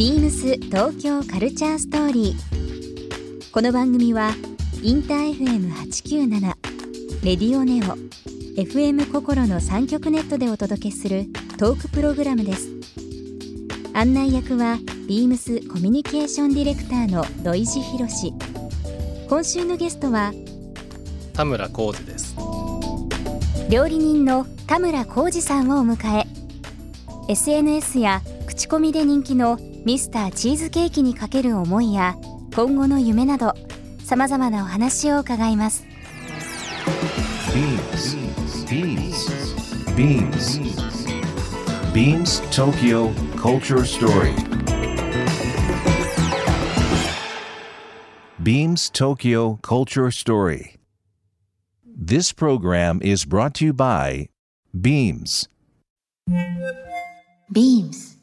ビームス東京カルチャーストーリー。この番組はインター FM897 レディオネオ FM 心の三極ネットでお届けするトークプログラムです。案内役はビームスコミュニケーションディレクターの土井博志。今週のゲストは田村浩二です料理人の田村浩二さんをお迎え SNS や口コミで人気のミスターチーズケーキにかける思いや今後の夢などさまざまなお話を伺います BeamsBeamsBeamsTokyo Culture Story Beams Tokyo Culture Story This program is brought to you by Beams ビームス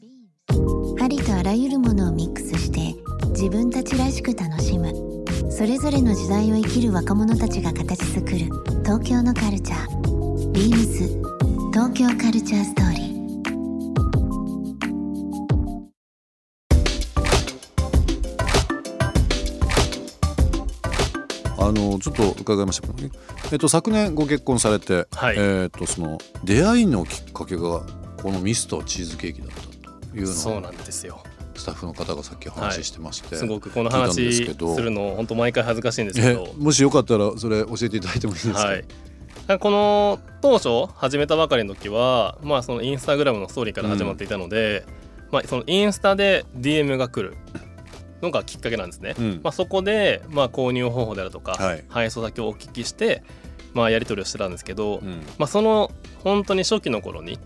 ありとあらゆるものをミックスして自分たちらしく楽しむ。それぞれの時代を生きる若者たちが形作る。東京のカルチャー。ビームス東京カルチャーストーリー。あのちょっと伺いましたけどね、えっと、昨年ご結婚されて、はい。えっとその出会いのきっかけがこのミスターチーズケーキだった。というのをそうなんですよ。スタッフの方がさっきお話ししてまして、すごくこの話でするの本当毎回恥ずかしいんですけえどもしよかったらそれ教えていただいてもいいですか、はい。この当初始めたばかりの時はまあそのインスタグラムのストーリーから始まっていたので、まあそのインスタで DM が来るのがきっかけなんですね、うん。まあそこでまあ購入方法であるとか、はい。配送先をお聞きしてまあやり取りをしてたんですけど、うん。まあその本当に初期の頃に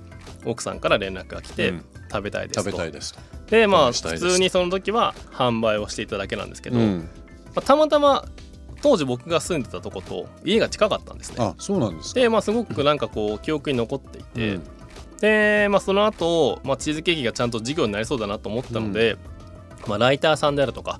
奥さんから連絡が来て、うん食べたいですと食べたいですと。でまあ普通にその時は販売をしていただけなんですけど、うんまあ、たまたま当時僕が住んでたとこと家が近かったんですね。あそうなんですか。でまあすごくなんかこう記憶に残っていて、うんでまあその後、まあチーズケーキがちゃんと事業になりそうだなと思ったので、まあライターさんであるとか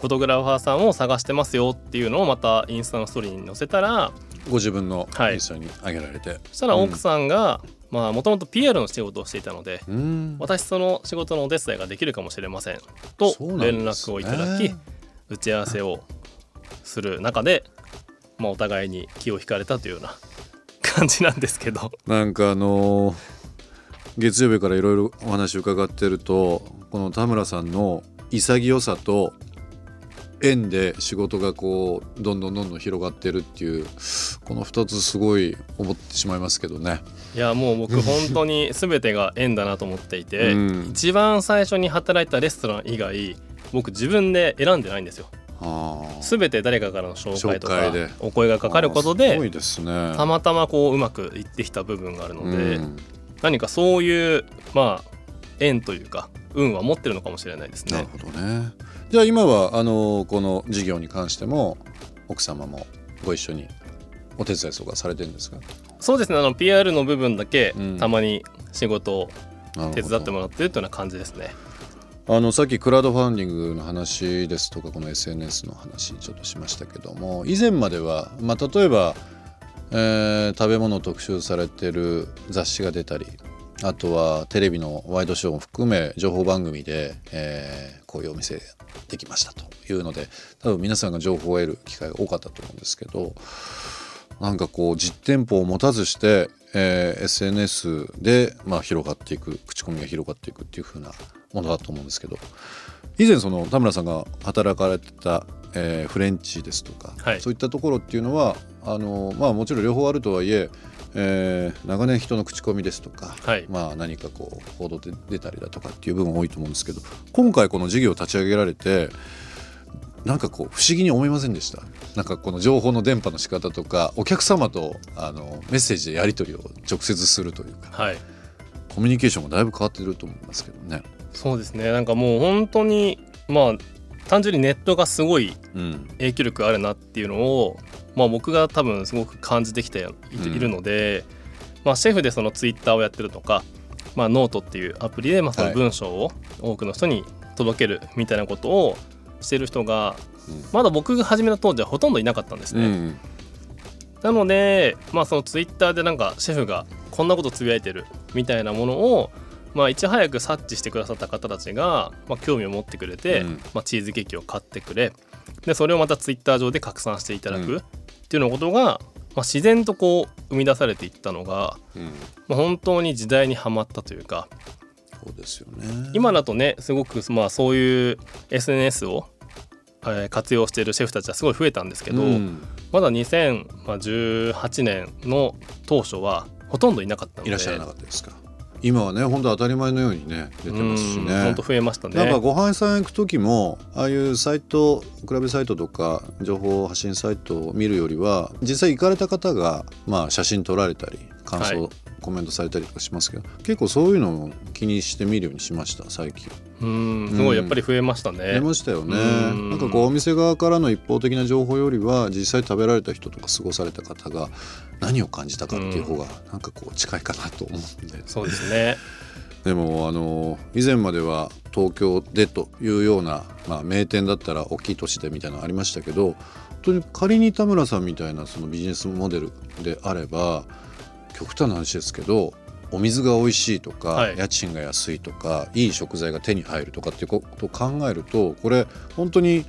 フォトグラファーさんを探してますよっていうのをまたインスタのストーリーに載せたらご自分のはいインスタに上げられて。そしたら奥さんがまあもともと PR の仕事をしていたので、うん。私その仕事のお手伝いができるかもしれません。と連絡をいただき打ち合わせをする中で、まあ、お互いに気を引かれたというような感じなんですけど。なんかあのー月曜日からいろいろお話伺ってるとこの田村さんの潔さと縁で仕事がこうどんどんどんどん広がってるっていうこの2つすごい思ってしまいますけどね。いやもう僕本当に全てが縁だなと思っていて、うん一番最初に働いたレストラン以外僕自分で選んでないんですよ全て誰かからの紹介とかお声がかかることでね。たまたまこううまくいってきた部分があるので、うん何かそういうまあ縁というか運は持ってるのかもしれないですねなる。ほどね。じゃあ今はあのこの事業に関しても奥様もご一緒にお手伝いとかされてるんですか？そうですね。あの PR の部分だけうん。たまに仕事を手伝ってもらってるというような感じですね。あのさっきクラウドファンディングの話ですとかこの SNS の話ちょっとしましたけども以前までは、まあ、例えば、えー食べ物を特集されてる雑誌が出たりあとはテレビのワイドショーも含め情報番組で、えーこういうお店できましたというので多分皆さんが情報を得る機会が多かったと思うんですけどなんかこう実店舗を持たずして、えー SNS で、まあ、広がっていく口コミが広がっていくっていう風なものだと思うんですけど以前その田村さんが働かれてた、えーフレンチですとか、はい。そういったところっていうのはあの、まあ、もちろん両方あるとはいええー長年人の口コミですとか、はい。まあ、何かこう報道で出たりだとかっていう部分多いと思うんですけど今回この事業を立ち上げられてなんかこう不思議に思いませんでした？なんかこの情報の伝播の仕方とかお客様とあのメッセージでやり取りを直接するというか。はい。コミュニケーションがだいぶ変わってると思いますけどね。そうですね。なんかもう本当にまあ単純にネットがすごいうん。影響力あるなっていうのを、まあ、僕が多分すごく感じてきているので、まあ、シェフでそのツイッターをやってるとか、まあ、ノートっていうアプリでまあその文章を多くの人に届けるみたいなことをしてる人がうん。まだ僕が始めた当時はほとんどいなかったんですね。うん。なので、まあ、そのツイッターでなんかシェフがこんなことつぶやいてるみたいなものをまあ、いち早く察知してくださった方たちが、まあ、興味を持ってくれて、うん。まあ、チーズケーキを買ってくれ。でそれをまたツイッター上で拡散していただうん。くっていうようなことが、まあ、自然とこう生み出されていったのが、うん。まあ、本当に時代にはまったというかそうですよね。今だとねすごく、まあ、そういう SNS を、えー活用しているシェフたちはすごい増えたんですけど、うん。まだ2018年の当初はほとんどいなかったのでいらっしゃらなかったですか？今はね本当当たり前のようにね出てますしね本当増えましたね。なんかご飯屋さん行く時もああいうサイト比べサイトとか情報発信サイトを見るよりは実際行かれた方がまあ写真撮られたり感想、はいコメントされたりとかしますけど結構そういうのを気にして見るようにしました最近。うんすごいやっぱり増えましたね。出ましたよね。うんなんかこうお店側からの一方的な情報よりは実際食べられた人とか過ごされた方が何を感じたかっていう方がなんかこう近いかなと思うんで。そうですね。でもあの以前までは東京でというような、まあ、名店だったら大きい都市でみたいなのありましたけど本当に仮に田村さんみたいなそのビジネスモデルであれば極端な話ですけどお水が美味しいとか、はい家賃が安いとかいい食材が手に入るとかっていうことを考えるとこれ本当に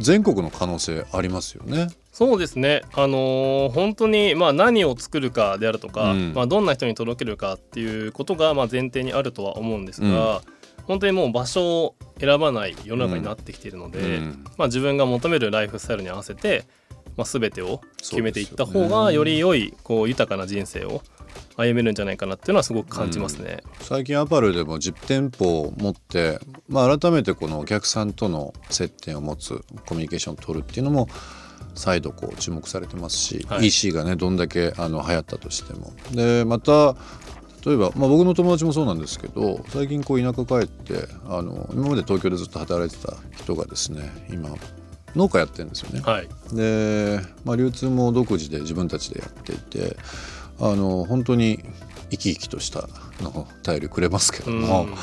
全国の可能性ありますよね。そうですね。あのー本当にまあ何を作るかであるとか、うんまあどんな人に届けるかっていうことがまあ前提にあるとは思うんですが、本当にもう場所を選ばない世の中になってきているので、うんまあ自分が求めるライフスタイルに合わせて、まあ全てを決めていった方がより良いこう豊かな人生を歩めるんじゃないかなっていうのはすごく感じますね。最近アパレルでも10店舗を持って、まあ、改めてこのお客さんとの接点を持つコミュニケーションを取るっていうのも再度こう注目されてますし、はい。EC がねどんだけあの流行ったとしても。でまた例えば、まあ、僕の友達もそうなんですけど最近こう田舎帰ってあの今まで東京でずっと働いてた人がですね今農家やってるんですよね。はい。で、まあ、流通も独自で自分たちでやっていてあの本当に生き生きとしたの便りくれますけども、うん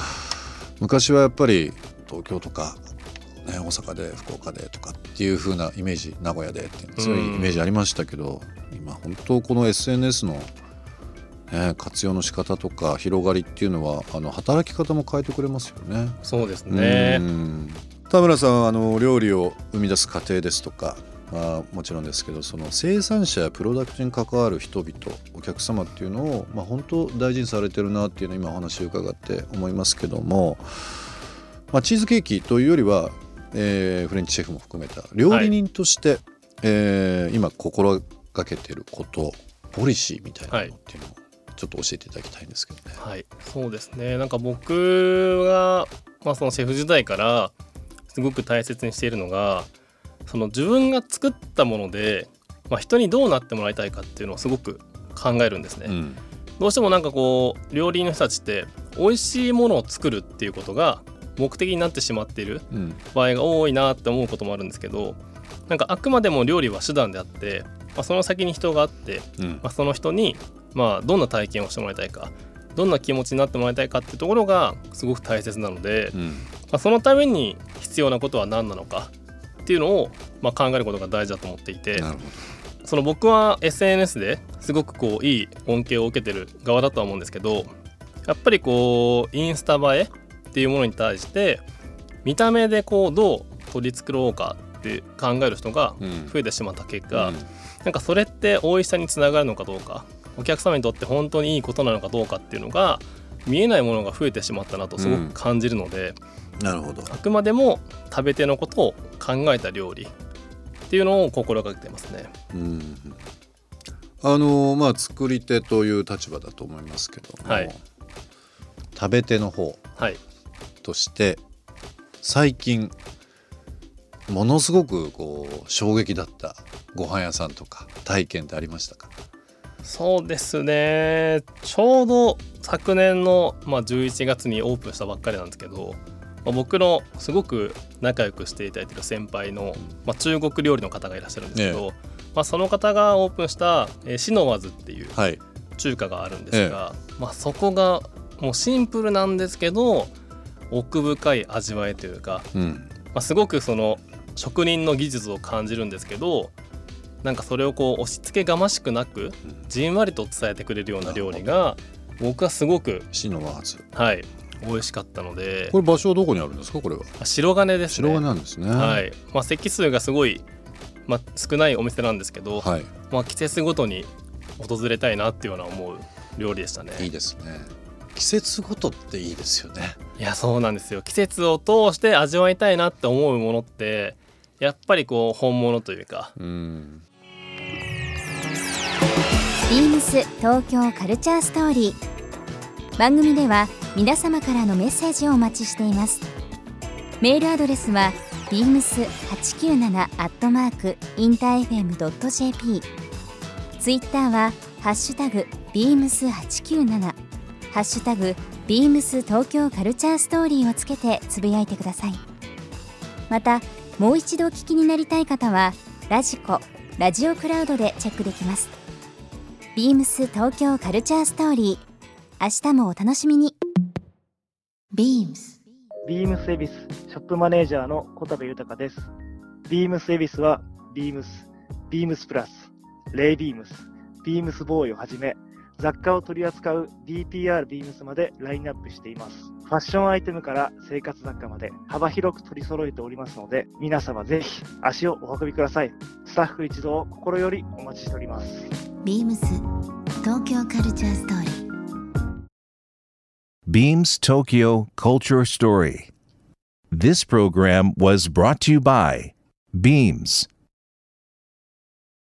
昔はやっぱり東京とか、ね、大阪で福岡でとかっていう風なイメージ名古屋でっていう強いイメージありましたけど、今本当この SNS の、ね、活用の仕方とか広がりっていうのはあの働き方も変えてくれますよね。そうですねう。ん田村さんはあの料理を生み出す過程ですとか、まあ、もちろんですけどその生産者やプロダクトに関わる人々お客様っていうのを、まあ、本当大事にされてるなっていうのを今お話を伺って思いますけども、まあ、チーズケーキというよりは、えーフレンチシェフも含めた料理人として、えー今心がけてることポリシーみたいなのっていうのをちょっと教えていただきたいんですけどね。はい、そうですね。なんか僕が、まあ、そのシェフ時代からすごく大切にしているのがその自分が作ったもので、まあ、人にどうなってもらいたいかっていうのをすごく考えるんですね。うん。どうしてもなんかこう料理人の人たちって美味しいものを作るっていうことが目的になってしまっているうん。場合が多いなって思うこともあるんですけどなんかあくまでも料理は手段であって、まあ、その先に人があってうん。まあ、その人に、まあ、どんな体験をしてもらいたいかどんな気持ちになってもらいたいかっていうところがすごく大切なので、うん。まあ、そのために必要なことは何なのかっていうのを、まあ、考えることが大事だと思っていてその僕は SNS ですごくこういい恩恵を受けてる側だとは思うんですけどやっぱりこうインスタ映えっていうものに対して見た目でこうどう取り繕おうかって考える人が増えてしまった結果、うん。なんかそれって美味しさにつながるのかどうかお客様にとって本当にいいことなのかどうかっていうのが見えないものが増えてしまったなとすごく感じるので、なるほど。あくまでも食べ手のことを考えた料理っていうのを心がけてますね。うんあのまあ作り手という立場だと思いますけども、はい。食べ手の方はい、として最近ものすごくこう衝撃だったご飯屋さんとか体験ってありましたか？そうですね。ちょうど昨年の、まあ、11月にオープンしたばっかりなんですけど、まあ僕のすごく仲良くしていただいてる先輩の、まあ、中国料理の方がいらっしゃるんですけど、まあ、その方がオープンした、えーシノワズっていうはい。中華があるんですが、まあ、そこがもうシンプルなんですけど奥深い味わいというか、うん。まあ、すごくその職人の技術を感じるんですけどなんかそれをこう押し付けがましくなくじんわりと伝えてくれるような料理が僕はすごく死の和発はい美味しかったのでこれ場所はどこにあるんですか？これは。あ白金ですね。白金なんですね。はい。まあ、席数がすごい、まあ、少ないお店なんですけど、はい。まあ、季節ごとに訪れたいなっていうのは思う料理でしたね。いいですね。季節ごとっていいですよね。いやそうなんですよ。季節を通して味わいたいなって思うものってやっぱりこう本物というかうんビームス東京カルチャーストーリー。番組では皆様からのメッセージをお待ちしています。メールアドレスは beams897 アットマークインター FM.jp ツイッターはハッシュタグ beams897 ハッシュタグ beams 東京カルチャーストーリーをつけてつぶやいてください。またもう一度お聞きになりたい方はラジコラジオクラウドでチェックできます。ビームス東京カルチャーストーリー明日もお楽しみに beams ビームスエビスショップマネージャーの小田部豊です。ビームスエビスは、ビームス、ビームスプラス、レイビームス、ビームスボーイをはじめ、雑貨を取り扱う DPR ビームスまでラインナップしています。ファッションアイテムから生活雑貨まで幅広く取り揃えておりますので、皆様ぜひ足をお運びください。スタッフ一同心よりお待ちしております。beams 東京カルチャーストーリー Beams Tokyo Culture Story. This program was brought to you by Beams.